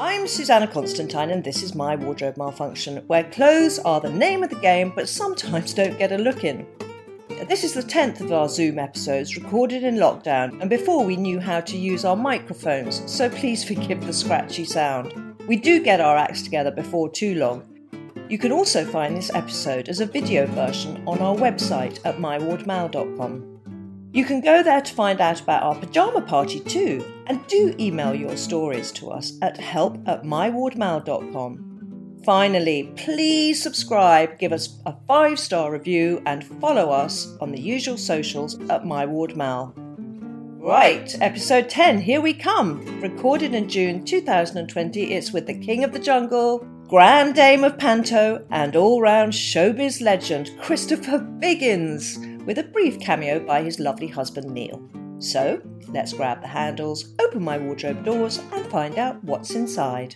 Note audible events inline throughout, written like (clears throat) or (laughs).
I'm Susanna Constantine and this is My Wardrobe Malfunction, where clothes are the name of the game but sometimes don't get a look in. This is the 10th of our Zoom episodes recorded in lockdown and before we knew how to use our microphones, so please forgive the scratchy sound. We do get our acts together before too long. You can also find this episode as a video version on our website at mywardmal.com. You can go there to find out about our pyjama party too, and do email your stories to us at help at mywardmal.com. Finally, please subscribe, give us a five star review, and follow us on the usual socials at mywardmal. Right, episode 10, here we come. Recorded in June 2020, it's with the King of the Jungle, Grand Dame of Panto, and all round showbiz legend Christopher Biggins, with a brief cameo by his lovely husband Neil. So, let's grab the handles, open my wardrobe doors, and find out what's inside.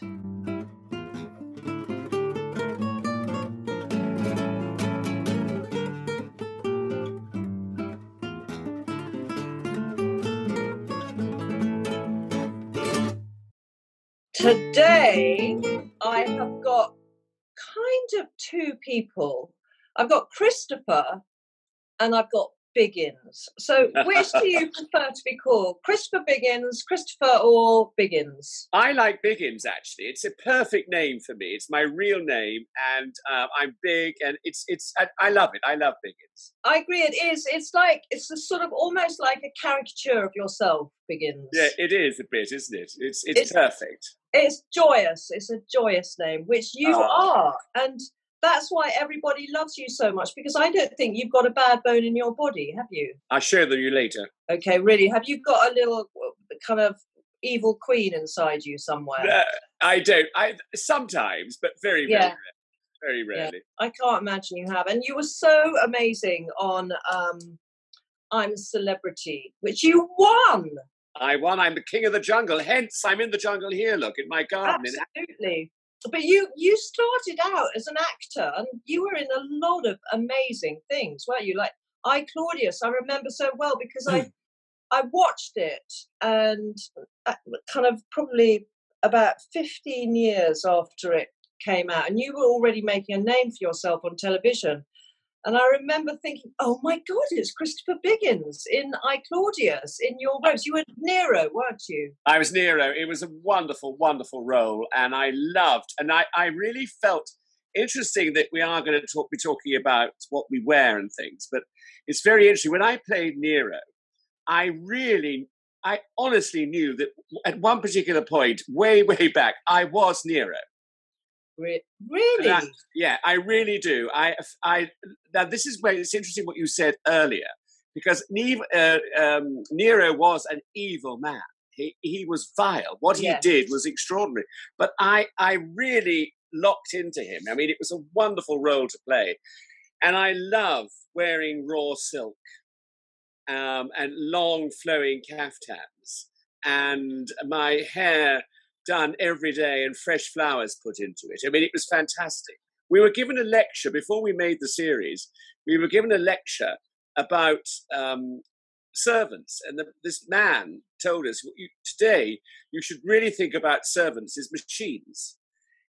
Today, I have got kind of two people. I've got Christopher and I've got Biggins. So, which do you (laughs) prefer to be called? Christopher Biggins, Christopher, or Biggins? I like Biggins actually. It's a perfect name for me. It's my real name, and uh, I'm big, and it's it's. I, I, love it. I love Biggins. I agree. It is. It's like it's a sort of almost like a caricature of yourself, Biggins. Yeah, it is a bit, isn't it? It's it's, it's perfect. It's joyous. It's a joyous name, which you oh. are, and that's why everybody loves you so much because I don't think you've got a bad bone in your body, have you? I'll show them you later. Okay, really? Have you got a little uh, kind of evil queen inside you somewhere? No, I don't. I sometimes, but very, very, yeah. rarely. very rarely. Yeah. I can't imagine you have. And you were so amazing on um, "I'm a Celebrity," which you won. I won. I'm the king of the jungle. Hence, I'm in the jungle here. Look in my garden. Absolutely but you you started out as an actor and you were in a lot of amazing things weren't you like i claudius i remember so well because i hmm. i watched it and uh, kind of probably about 15 years after it came out and you were already making a name for yourself on television and I remember thinking, oh my God, it's Christopher Biggins in I Claudius in your robes. You were Nero, weren't you? I was Nero. It was a wonderful, wonderful role. And I loved, and I, I really felt interesting that we are going to talk, be talking about what we wear and things. But it's very interesting. When I played Nero, I really, I honestly knew that at one particular point, way, way back, I was Nero. Really? Yeah, I really do. I, I. Now this is where it's interesting what you said earlier, because Neve, uh, um, Nero was an evil man. He he was vile. What he did was extraordinary. But I I really locked into him. I mean, it was a wonderful role to play, and I love wearing raw silk um, and long flowing caftans, and my hair done every day and fresh flowers put into it. I mean, it was fantastic. We were given a lecture before we made the series. We were given a lecture about um, servants, and the, this man told us today you should really think about servants as machines.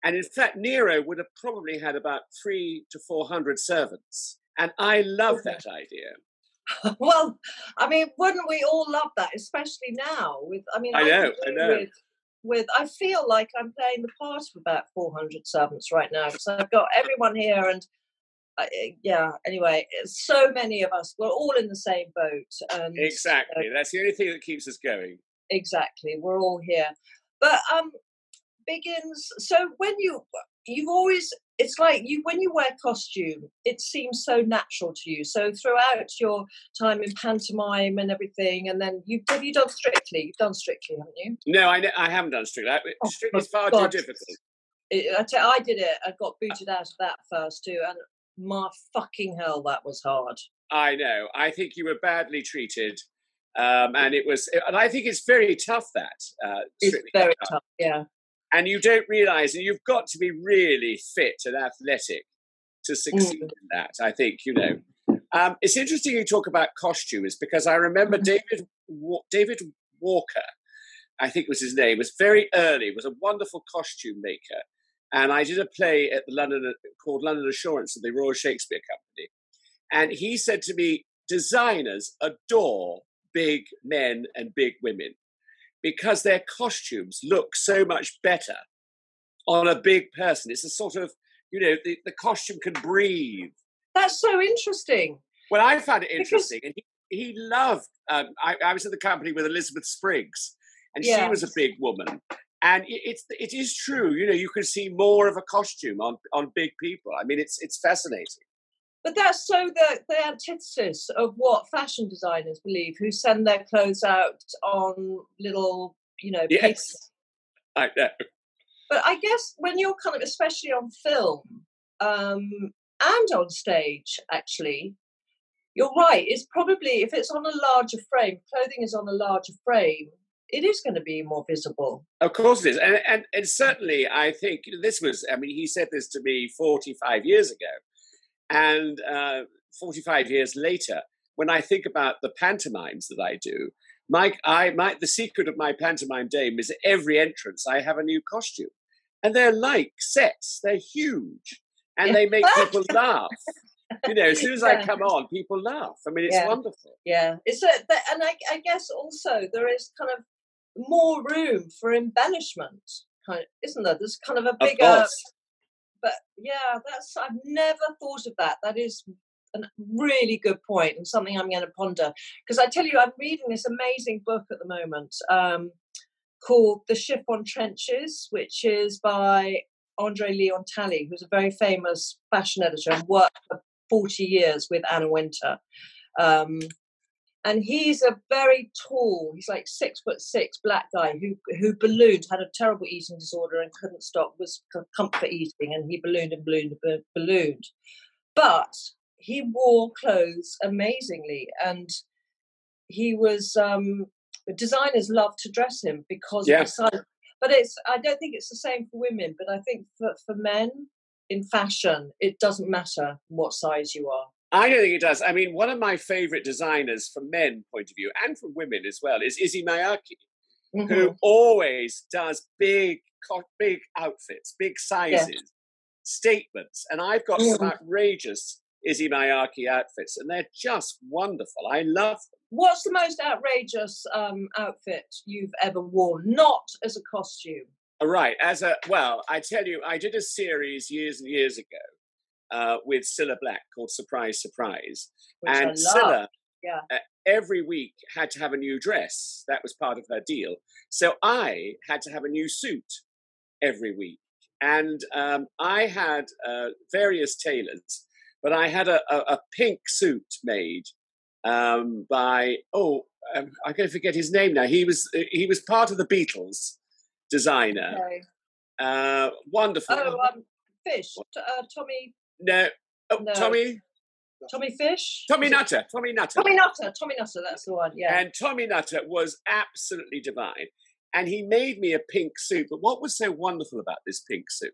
And in fact, Nero would have probably had about three to four hundred servants, and I love that idea. (laughs) well, I mean, wouldn't we all love that, especially now? With, I mean, I know, I know. With with I feel like I'm playing the part of about 400 servants right now because I've got everyone here and uh, yeah anyway so many of us we're all in the same boat and exactly uh, that's the only thing that keeps us going. Exactly we're all here. But um Biggins so when you you've always it's like you when you wear costume it seems so natural to you. So throughout your time in pantomime and everything and then you've have you done strictly? You've done strictly haven't you? No i, I haven't done strictly. Oh, strictly is far God. too difficult. It, I, t- I did it i got booted out of that first too and my fucking hell that was hard. I know. I think you were badly treated um, and it was and i think it's very tough that uh, it's very tough yeah and you don't realize, and you've got to be really fit and athletic to succeed mm. in that. I think you know. Um, it's interesting you talk about costumes because I remember mm-hmm. David David Walker, I think was his name, was very early. Was a wonderful costume maker, and I did a play at the London called London Assurance of the Royal Shakespeare Company, and he said to me, designers adore big men and big women because their costumes look so much better on a big person. It's a sort of, you know, the, the costume can breathe. That's so interesting. Well, I found it interesting. Because... And he, he loved, um, I, I, was at the company with Elizabeth Spriggs, and yeah. she was a big woman. And it, it's it is true, you know, you can see more of a costume on, on big people. I mean, it's it's fascinating. But that's so the, the antithesis of what fashion designers believe, who send their clothes out on little, you know, yes. I know. But I guess when you're kind of, especially on film um, and on stage, actually, you're right. It's probably if it's on a larger frame, clothing is on a larger frame. It is going to be more visible. Of course it is, and and, and certainly I think this was. I mean, he said this to me 45 years ago and uh, 45 years later, when I think about the pantomimes that I do, my, I, my, the secret of my pantomime dame is every entrance I have a new costume. And they're like sets, they're huge, and they make (laughs) people laugh. You know, as soon as. I come on, people laugh. I mean, it's yeah. wonderful. Yeah, it's a, and I, I guess also there is kind of more room for embellishment, kind of, isn't there? There's kind of a bigger but yeah, that's I've never thought of that. That is a really good point and something I'm going to ponder. Because I tell you, I'm reading this amazing book at the moment um, called The Chiffon Trenches, which is by Andre Leon Talley, who's a very famous fashion editor and worked for 40 years with Anna Wintour. Um, and he's a very tall he's like six foot six black guy who who ballooned had a terrible eating disorder and couldn't stop was comfort eating and he ballooned and ballooned and ballooned but he wore clothes amazingly and he was um designers love to dress him because yeah. of the size but it's i don't think it's the same for women but i think for, for men in fashion it doesn't matter what size you are I don't think it does. I mean, one of my favorite designers from men point of view and from women as well is Issey Miyake, mm-hmm. who always does big, big outfits, big sizes, yeah. statements. And I've got mm-hmm. some outrageous Issey Miyake outfits, and they're just wonderful. I love them. What's the most outrageous um, outfit you've ever worn, not as a costume? Right, as a well, I tell you, I did a series years and years ago uh, with Cilla Black called Surprise Surprise. Which and Cilla yeah. uh, every week had to have a new dress. That was part of her deal. So I had to have a new suit every week. And um, I had uh, various tailors, but I had a, a, a pink suit made um, by, oh, um, I'm going to forget his name now. He was, he was part of the Beatles designer. Okay. Uh, wonderful. Oh, um, Fish, uh, Tommy no. Oh, no. Tommy. Tommy Fish? Tommy Nutter. Tommy Nutter. Tommy Nutter. Tommy Nutter. That's the one. Yeah. And Tommy Nutter was absolutely divine. And he made me a pink suit. But what was so wonderful about this pink suit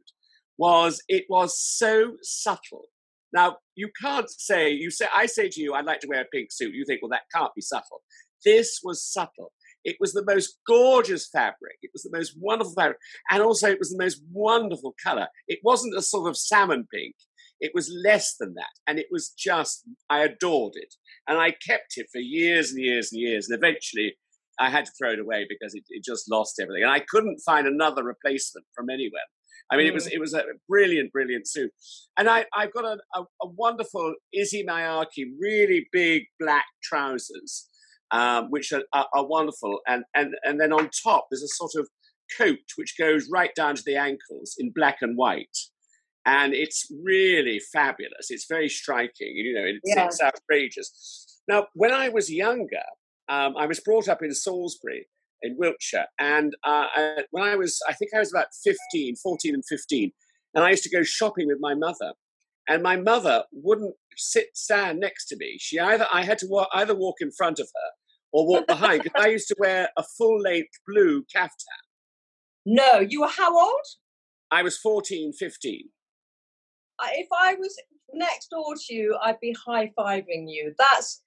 was it was so subtle. Now, you can't say, you say, I say to you, I'd like to wear a pink suit. You think, well, that can't be subtle. This was subtle. It was the most gorgeous fabric. It was the most wonderful fabric. And also, it was the most wonderful color. It wasn't a sort of salmon pink. It was less than that. And it was just, I adored it. And I kept it for years and years and years. And eventually I had to throw it away because it, it just lost everything. And I couldn't find another replacement from anywhere. I mean, mm. it was mm. it was a brilliant, brilliant suit, and I I've got a, a, a wonderful Issey Miyake, really big black trousers, um, which are, are, are, wonderful, and and and then on top there's a sort of coat which goes right down to the ankles in black and white, and it's really fabulous. It's very striking. You know, it's, yeah. it's outrageous. Now, when I was younger, um, I was brought up in Salisbury in Wiltshire, and uh, I, when I was, I think I was about 15, 14 and 15, and I used to go shopping with my mother, and my mother wouldn't sit stand next to me. She either I had to walk, either walk in front of her or walk behind because I used to wear a full length blue caftan. No, you were how old? I was 14, 15 if I was next door to you, I'd be high fiving you. That's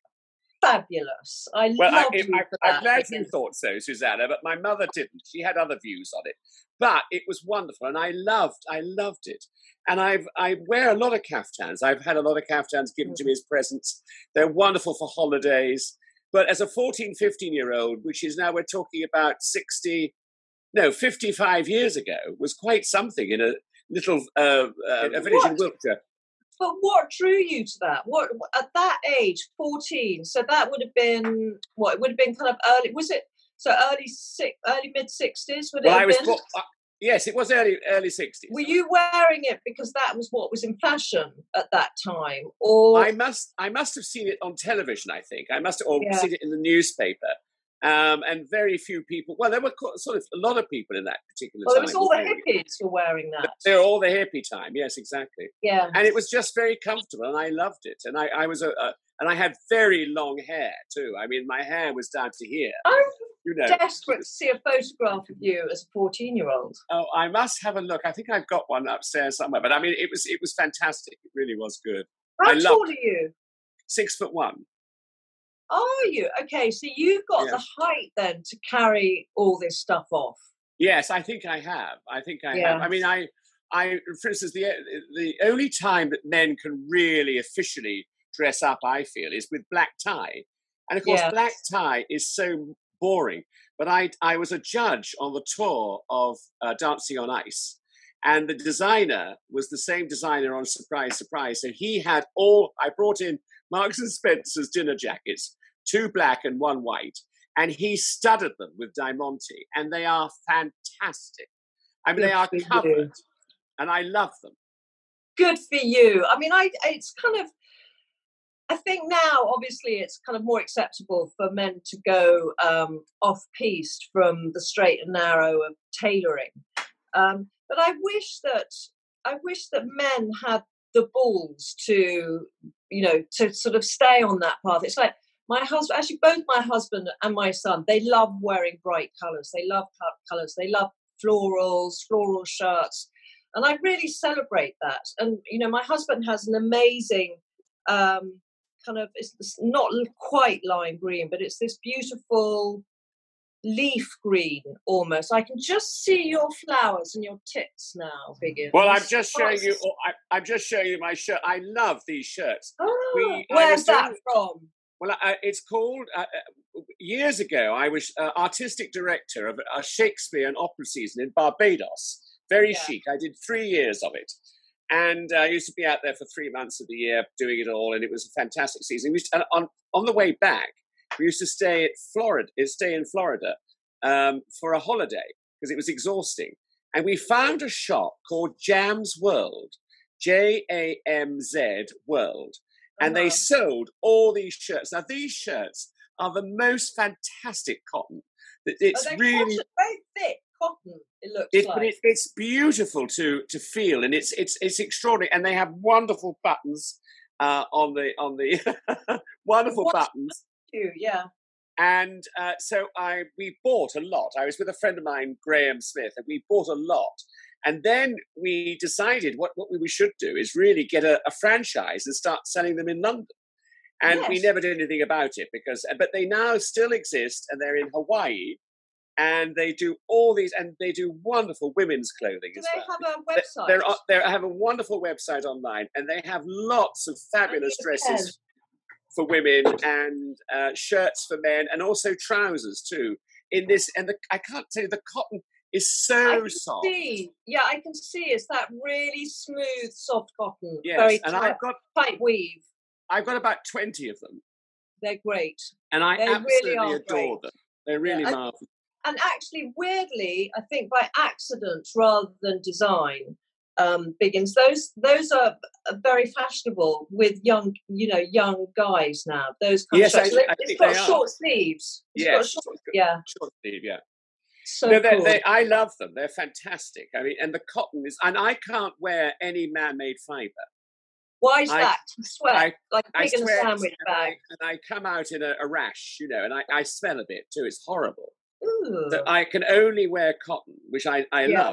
fabulous. I well, love I, you I, am glad you thought so, Susanna, but my mother didn't. She had other views on it. But it was wonderful, and I loved, I loved it. And I've, I wear a lot of caftans. I've had a lot of caftans given to me mm. as presents. They're wonderful for holidays. But as a 14, 15 year old, which is now we're talking about 60, no, 55 years ago, was quite something in a little uh, uh, village in Wiltshire. But what drew you to that? What at that age, fourteen? So that would have been what? It would have been kind of early. Was it so early six, early mid sixties? Would well, it I was. Been? Uh, yes, it was early early sixties. Were you wearing it because that was what was in fashion at that time, or I must I must have seen it on television. I think I must have or yeah. seen it in the newspaper. Um, and very few people. Well, there were sort of a lot of people in that particular well, time. Well, it was all the hippies were wearing that. They were all the hippie time. Yes, exactly. Yeah. And it was just very comfortable, and I loved it. And I, I was a, a and I had very long hair too. I mean, my hair was down to here. I'm you know. desperate to see a photograph of you as a fourteen-year-old. Oh, I must have a look. I think I've got one upstairs somewhere. But I mean, it was it was fantastic. It really was good. How I tall are you? Six foot one. Are you? Okay, so you've got the height then to carry all this stuff off. Yes, I think I have. I think I yeah. have. I mean, I, I, for instance, the the only time that men can really officially dress up, I feel, is with black tie, and of course, yes. black tie is so boring. But I, I was a judge on the tour of uh, Dancing on Ice, and the designer was the same designer on Surprise, Surprise. So he had all. I brought in Marks and Spencer's dinner jackets, two black and one white, and he studded them with Diamante, and they are fantastic. I mean, Good they are covered, you. and I love them. Good for you. I mean, I it's kind of. I think now, obviously, it's kind of more acceptable for men to go um, off piste from the straight and narrow of tailoring. Um, but I wish that I wish that men had the balls to you know, to sort of stay on that path. It's like my husband, actually, both my husband and my son, they love wearing bright colours. They love colours. They love florals, floral shirts. And I really celebrate that. And, you know, my husband has an amazing um, kind of, it's not quite lime green, but it's this beautiful leaf green almost. I can just see your flowers and your tits now, Biggin. Well, I'm just showing you. Oh, I, am just showing you my shirt. I love these shirts. Oh, we, where's that doing, from? Well, uh, it's called. Uh, uh, years ago, I was uh, artistic director of a Shakespeare and opera season in Barbados. Very yeah. chic. I did three years of it. And uh, I used to be out there for three months of the year doing it all, and it was a fantastic season. We used to, on on the way back, we used to stay at Florida, stay in Florida um, for a holiday because it was exhausting. And we found a shop called Jamz World, J A M Z World, and uh-huh. they sold all these shirts. Now these shirts are the most fantastic cotton. It's really cotton, very thick cotton. It looks it, like. It, it's beautiful to to feel, and it's it's it's extraordinary. And they have wonderful buttons uh, on the on the (laughs) wonderful what buttons. You, yeah. And uh, so I we bought a lot. I was with a friend of mine, Graham Smith, and we bought a lot. And then we decided what, what we should do is really get a, a franchise and start selling them in London. And yes. we never did anything about it because, but they now still exist and they're in Hawaii and they do all these and they do wonderful women's clothing do as they well. have a website they they have a wonderful website online and they have lots of fabulous dresses for women and uh, shirts for men and also trousers too. In this, and the, I can't tell you, the cotton is so soft. See. Yeah, I can see it's that really smooth, soft cotton. Yes, very and tight, I've got tight weave. I've got about twenty of them. They're great, and I they absolutely really adore great. them. They're really yeah. marvelous. And actually, weirdly, I think by accident rather than design, um, biggins. Those those are very fashionable with young, you know, young guys now. Those kind yes, of I, shirts. I it's got short sleeves. It's yes, short, yeah, short sleeve, yeah. So no, cool. they, I love them. They're fantastic. I mean, and the cotton is, and I can't wear any man-made fiber. Why is I- that? You sweat I- like I pig in a sandwich and I, bag. and I come out in a, a rash, you know, and I, I smell a bit too. It's horrible. Ooh. So I can only wear cotton, which I, I Yeah. love.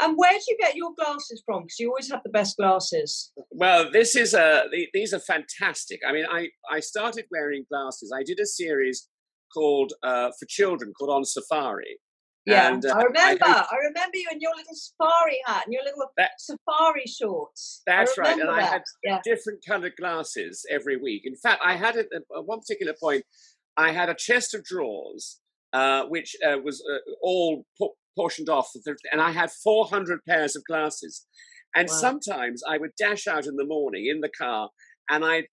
And where do you get your glasses from? Because you always have the best glasses. Well, this is a. These are fantastic. I mean, I I started wearing glasses. I did a series called uh, for children called On Safari. Yeah, And, uh, I remember. I I, remember you in your little safari hat and your little That- safari shorts. That's right, and remember I had yeah. different coloured glasses every week. In fact, I had at one particular point. I had a chest of drawers, uh, which uh, was uh, all portioned off, and I had 400 pairs of glasses. And Wow. sometimes I would dash out in the morning in the car, and I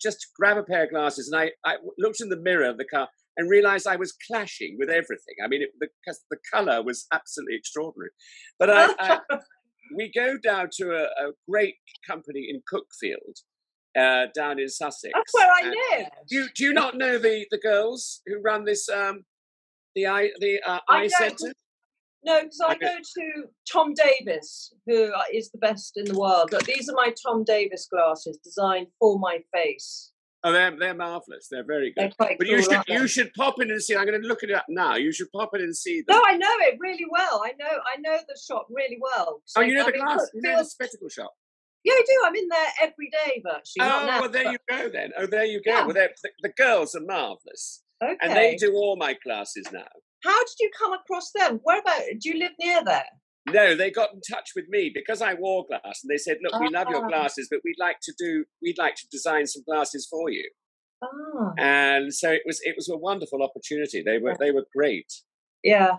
just grab a pair of glasses, and I, I looked in the mirror of the car and realized I was clashing with everything. I mean, it, the, the color was absolutely extraordinary. But I, I, (laughs) we go down to a, a great company in Cuckfield, uh, down in Sussex. That's where I And live. Do you, do you not know the, the girls who run this um, the eye the uh, I eye centre? No, because I go to Tom Davies, who uh, is the best in the world. But these are my Tom Davies glasses, designed for my face. Oh, they're they're marvelous. They're very They're good. quite But cool, you should they? you should pop in and see. I'm going to look it up now. You should pop in and see them. No, I know it really well. I know, I know the shop really well. oh, you know I the mean, glass, you know the spectacle shop. Yeah, I do. I'm in there every day virtually. Oh, now, well, there but- you go then. Oh, there you go. Yeah. Well, the, the girls are marvelous, Okay. and they do all my classes now. How did you come across them? Where about? Do you live near there? No, they got in touch with me because I wore glass, and they said, "Look, we love your Ah. glasses, but we'd like to do, we'd like to design some glasses for you." Ah, And so it was, it was a wonderful opportunity. They were, Yeah. they were great. yeah.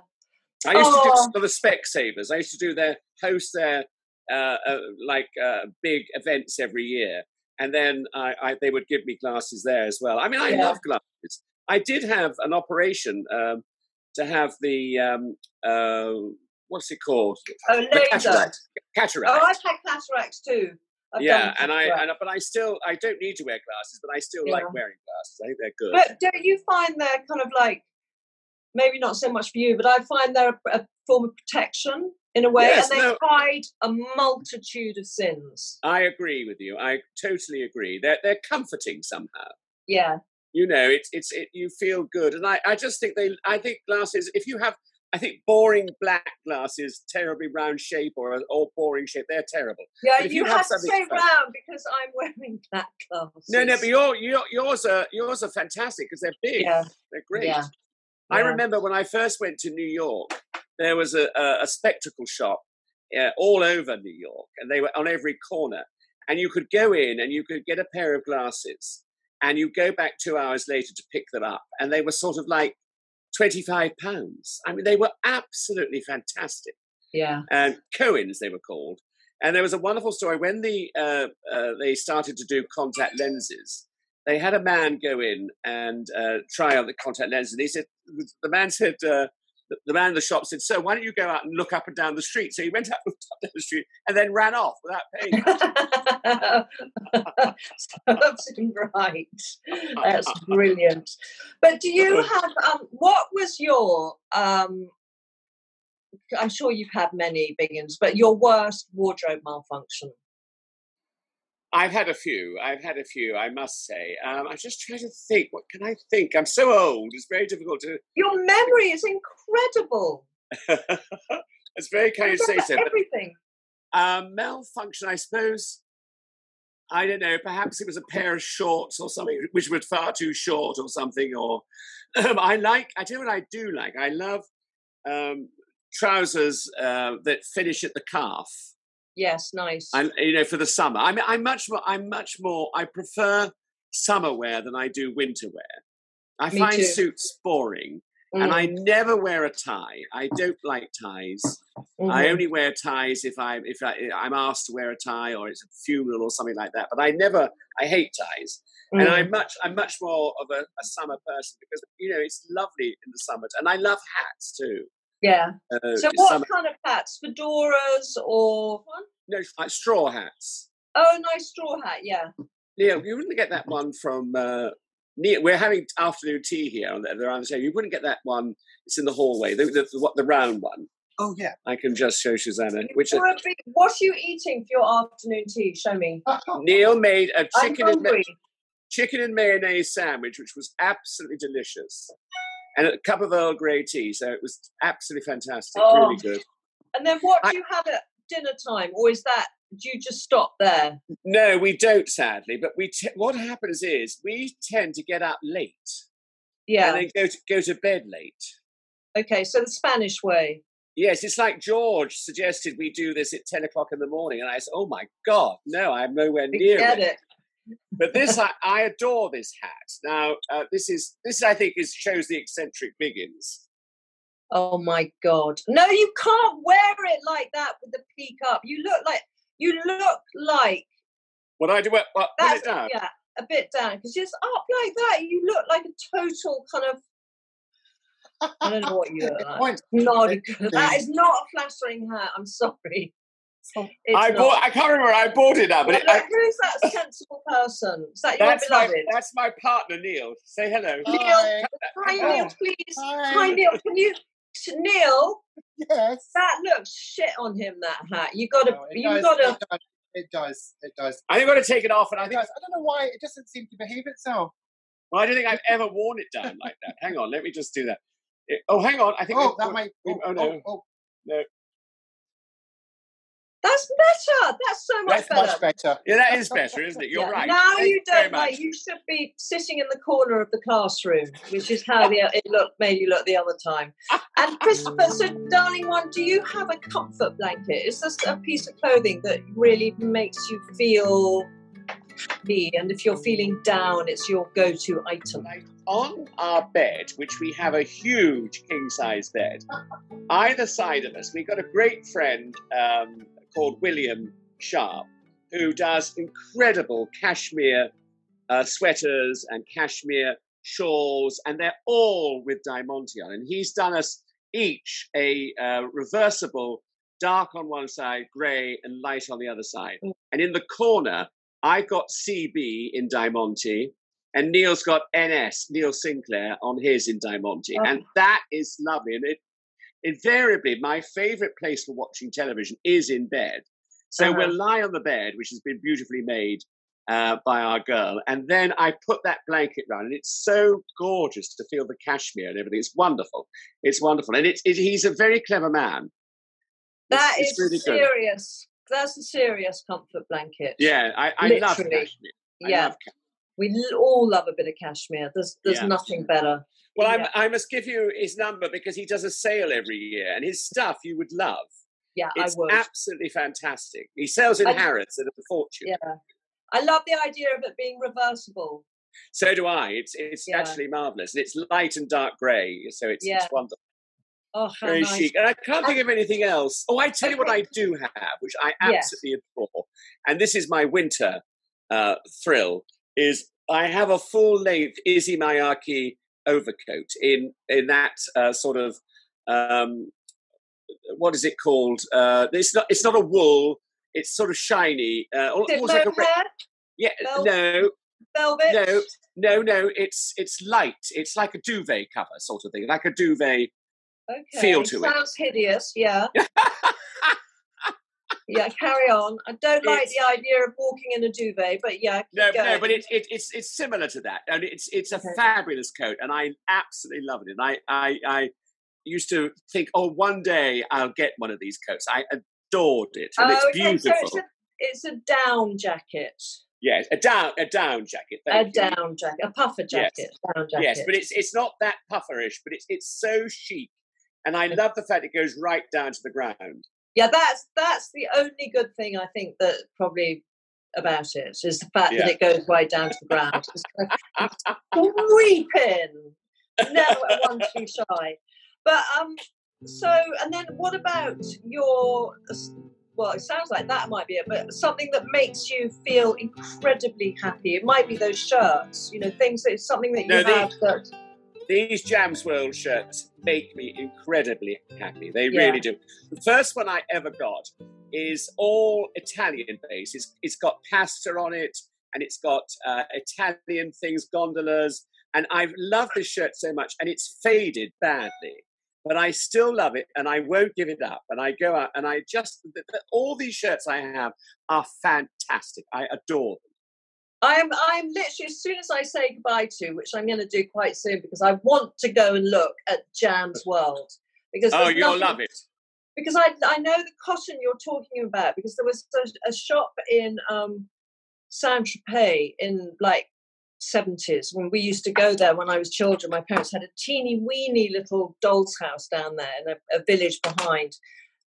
I used to do Oh. of the Specsavers. I used to do their host their uh, uh, like uh, big events every year, and then I, I, they would give me glasses there as well. I mean, I Yeah. love glasses. I did have an operation um, to have the um, uh, what's it called? Oh, laser. cataract. Cataract. Oh, I've had cataracts too. I've yeah, and I, and, but I still I don't need to wear glasses, but I still Yeah. like wearing glasses. I think they're good. But don't you find they're kind of like maybe not so much for you, but I find they're a, a form of protection in a way, Yes, and they no. hide a multitude of sins. I agree with you. I totally agree. They're they're comforting somehow. Yeah, you know it's it's it, you feel good and I, I just think they i think glasses if you have i think boring black glasses terribly round shape or or boring shape they're terrible yeah. You you have have to say fun- round because I'm wearing black glasses. no no but your, your yours are yours are fantastic because they're big Yeah. they're great Yeah. i Yeah. remember when i first went to new york there was a, a, a spectacle shop uh, all over new york and they were on every corner and you could go in and you could get a pair of glasses and you go back two hours later to pick them up and they were sort of like 25 pounds. I mean they were absolutely fantastic. Yeah. and cohen's they were called. And there was a wonderful story. When the uh, uh, they started to do contact lenses they had a man go in and uh, try on the contact lens and he said the man said uh, the, the man in the shop said so why don't you go out and look up and down the street so he went (laughs) out and looked up down the street and then ran off without paying (laughs) That's (laughs) right. That's brilliant. But do you have um, what was your um, I'm sure you've had many Biggins, but your worst wardrobe malfunction. I've had a few. I've had a few. I must say. Um, I'm just trying to think. What can I think? I'm so old. It's very difficult to. Your memory is incredible. (laughs) it's very kind of say so. Everything. But, um, malfunction, I suppose. I don't know. Perhaps it was a pair of shorts or something, which were far too short or something. Or um, (clears throat) I like. I do what I do like. I love um, trousers uh, that finish at the calf. Yes, nice. And you know, for the summer, I'm I'm much more. I'm much more. I prefer summer wear than I do winter wear. I Me find too. suits boring, and I never wear a tie. I don't like ties. I Mhm. only wear ties if I if I, I'm asked to wear a tie or it's a funeral or something like that. But I never. I hate ties, and Mm. I'm much I'm much more of a, a summer person because you know it's lovely in the summer, and I love hats too. Yeah. Uh, So what summer- kind of hats? Fedoras or no, like straw hats. oh, nice straw hat. Yeah. Neil, you wouldn't get that one from uh, Neil. We're having afternoon tea here on the, around the table. You wouldn't get that one. It's in the hallway. The, the, the, what- the round one. Oh yeah. I can just show Susanna. Which What are we- what are you eating for your afternoon tea? Show me. Neil made a I'm chicken and, ma- chicken and mayonnaise sandwich, which was absolutely delicious, and a cup of Earl Grey tea. So it was absolutely fantastic. Oh. Really good. And then what do you have at dinner time, or is that do you just stop there? No, we don't, sadly. But we t- what happens is we tend to get up late Yeah. and then go to go to bed late. Okay. So the Spanish way. Yes, it's like George suggested we do this at 10 o'clock in the morning. And I said, oh my God, no, I'm nowhere near Get it. it. But this, I, I adore this hat. Now, uh, this is, this I think is shows the eccentric Biggins. Oh my god! No, you can't wear it like that with the peak up. You look like you look like What I do, what, what, put it down. yeah, a bit down because just up like that. You look like a total kind of. I don't know what you are. (laughs) like. Not that is not a flattering hat. I'm sorry. It's I not. bought, I can't remember, I bought it now, but Well, it, I, who's that sensible person? Is that your that's, my, beloved? that's my partner, Neil. Say hello. Neil, Hi. Hi, Neil, please. Hi. Hi, Neil. Can you, Neil? Yes. That looks shit on him. That hat. You got to. It you does, got to. It does. It does. It does. I think I'm going to take it off, and I think, does. I don't know why it doesn't seem to behave itself. well, I don't think I've ever worn it down like that. Hang on, let me just do that. It- oh, hang on. I think. Oh, that might. we've- Oh, oh, no. oh, oh, That's better. That's so much that's better. much better. Yeah, that is better, isn't it? You're Yeah. right. Now Thank you very don't much. like. You should be sitting in the corner of the classroom, which is how the, it looked made you look the other time. And Christopher, so darling one, do you have a comfort blanket? Is this a piece of clothing that really makes you feel happy? And if you're feeling down, it's your go-to item. Like on our bed, which we have a huge king size bed, either side of us, we've got a great friend um, called William Sharp, who does incredible cashmere uh, sweaters and cashmere shawls, and they're all with Diamante on. And he's done us each a uh, reversible dark on one side, grey, and light on the other side. Mm. And in the corner, I've got CB in Diamante, and Neil's got NS, Neil Sinclair, on his in Diamante. Oh. And that is lovely. And it invariably, my favorite place for watching television is in bed. So Uh-huh. we'll lie on the bed, which has been beautifully made uh, by our girl, and then I put that blanket round, and it's so gorgeous to feel the cashmere and everything. It's wonderful. It's wonderful, and it's it, he's a very clever man. That It's- is it's really good. serious. That's a serious comfort blanket. Yeah, I, I love cashmere. I yeah. love ca- We all love a bit of cashmere. There's there's Yeah. nothing better. Well, Yeah. I must give you his number because he does a sale every year, and his stuff you would love. Yeah, It's I would. absolutely fantastic. He sells in I- Harrods at a fortune. Yeah. I love the idea of it being reversible. So do I. It's it's Yeah. actually marvelous, and it's light and dark grey, so it's, Yeah. it's wonderful. Oh, how Very nice. chic. And I can't think of anything else. Oh, I tell you what I do have, which I Yes. absolutely adore, and this is my winter uh, thrill. Is I have a full length Issey Miyake overcoat in in that uh, sort of um, what is it called? Uh, it's not it's not a wool. It's sort of shiny. Uh, it almost like a re- mohair? yeah. Vel- No, Velvet? no, no, no. It's it's light. It's like a duvet cover sort of thing, like a duvet Okay. feel to it. Sounds hideous. Yeah. (laughs) yeah. Carry on. I don't like It's- the idea of walking in a duvet, but yeah. No, no, but it, it, it's it's similar to that, and it's it's a Okay. fabulous coat, and I absolutely love it. And I I I used to think, oh, one day I'll get one of these coats. I adored it, and oh, it's okay, beautiful. So it's a, it's a down jacket. Yes, a down a down jacket. A you. down jacket. A puffer jacket. Down jacket. Yes, but it's it's not that pufferish, but it's it's so chic, and I love the fact it goes right down to the ground. Yeah, that's that's the only good thing I think that probably about it is the fact that it goes right down to the ground. Weeping, creeping. Never one too shy. But um, so and then what about your? Well, it sounds like that might be it, but something that makes you feel incredibly happy. It might be those shirts, you know, things that it's something that you No, they- have that. These Jams World shirts make me incredibly happy. They Yeah. really do. The first one I ever got is all Italian based. It's, it's got pasta on it and it's got uh, Italian things, gondolas. And I love this shirt so much and it's faded badly. But I still love it and I won't give it up. And I go out and I just, all these shirts I have are fantastic. I adore them. I'm I'm literally as soon as I say goodbye to, which I'm going to do quite soon because I want to go and look at Jam's World because Oh, you'll nothing- love it. because I I know the cotton you're talking about because there was a, a shop in um Saint Tropez in like 70s when we used to go there when I was children. My parents had a teeny weeny little doll's house down there in a, a village behind.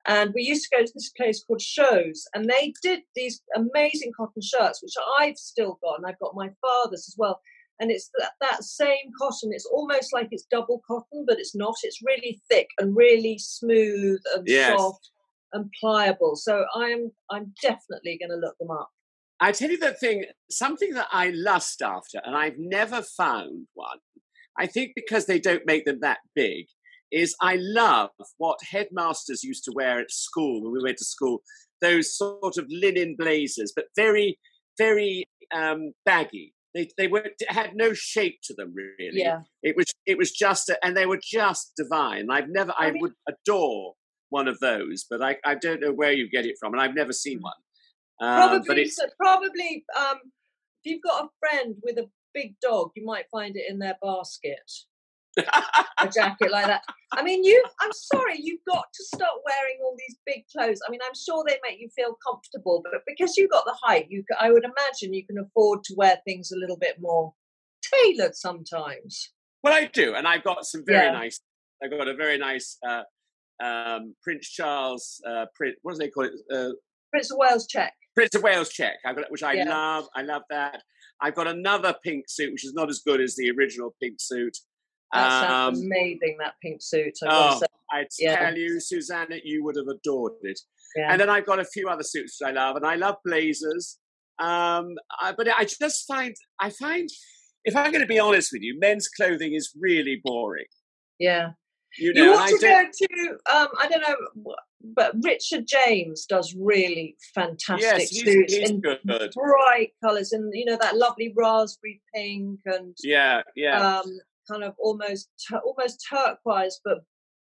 And we used to go to this place called Shows, and they did these amazing cotton shirts, which I've still got, and I've got my father's as well. And it's that, that same cotton. It's almost like it's double cotton, but it's not. It's really thick and really smooth and Yes. soft and pliable. So I'm I'm definitely going to look them up. I tell you the thing, something that I lust after, and I've never found one. I think because they don't make them that big, is I love what headmasters used to wear at school when we went to school. Those sort of linen blazers, but very, very um, baggy. They they were had no shape to them really. Yeah. It was it was just, a, and they were just divine. I've never, I, I mean- would adore one of those, but I I don't know where you get it from, and I've never seen one. Uh, Probably, but it's so- probably. Um, if you've got a friend with a big dog, you might find it in their basket. A jacket like that. I mean, you. I'm sorry, you've got to stop wearing all these big clothes. I mean, I'm sure they make you feel comfortable, but because you've got the height, you. I would imagine you can afford to wear things a little bit more tailored sometimes. Well, I do, and I've got some very Yeah. nice. I've got a very nice uh, um, Prince Charles. Uh, Prince, what do they call it? Uh, Prince of Wales check. Prince of Wales check. I've got, which I Yeah. love. I love that. I've got another pink suit, which is not as good as the original pink suit. That sounds Um, amazing. That pink suit. I've oh. I Yeah. tell you, Susanna, you would have adored it. Yeah. And then I've got a few other suits which I love, and I love blazers. Um, I, but I just find, I find, if I'm going to be honest with you, men's clothing is really boring. yeah. You know, You ought I to don't- go to. Um, I don't know, but Richard James does really fantastic yes, he's, suits he's in good. bright colours, and you know that lovely raspberry pink and Yeah, yeah. um, kind of almost almost turquoise, but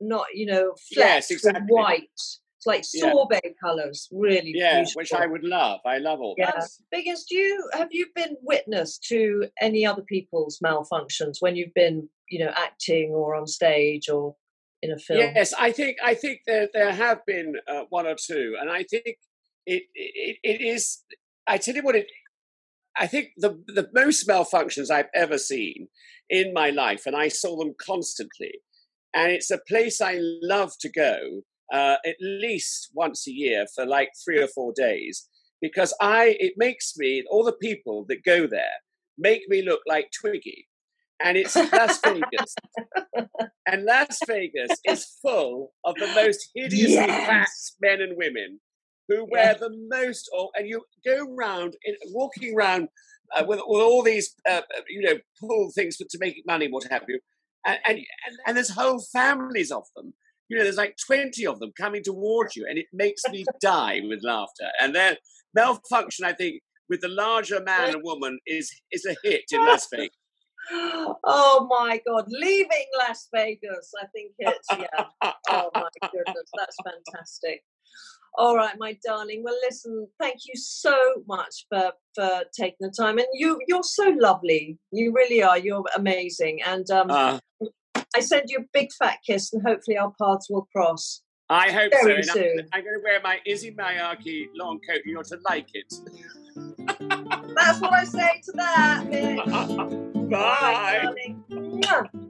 not you know Yes, exactly. white. It's like Yeah. sorbet colours, really yeah, beautiful. which I would love. I love all Yeah. that. Biggest, do you have you been witness to any other people's malfunctions when you've been, you know, acting or on stage or in a film? Yes, I think I think there there have been uh, one or two, and I think it, it it is. I tell you what, it. I think the the most malfunctions I've ever seen in my life, and I saw them constantly, and it's a place I love to go uh, at least once a year for like three or four days because I it makes me all the people that go there make me look like Twiggy, and it's Las (laughs) Vegas. And Las Vegas is full of the most hideously Yes. fat men and women who wear the most, or, and you go round, in, walking around uh, with, with all these, uh, you know, pull things for, to make money, what have you. And, and, and, and there's whole families of them. You know, there's like 20 of them coming towards you, and it makes me (laughs) die with laughter. And their malfunction, I think, with the larger man and woman is is a hit in Las (laughs) Vegas. oh my God, leaving Las Vegas. I think it's, yeah. oh my (laughs) goodness, that's fantastic. All right, my darling. Well, listen, thank you so much for for taking the time, and you you're so lovely. You really are. You're amazing, and um, uh, I send you a big fat kiss, and hopefully our paths will cross. I hope Very so. Soon. I'm, I'm, going to wear my Issey Miyake long coat. You're to like it. That's what I say to that, (laughs) bitch. Bye. Bye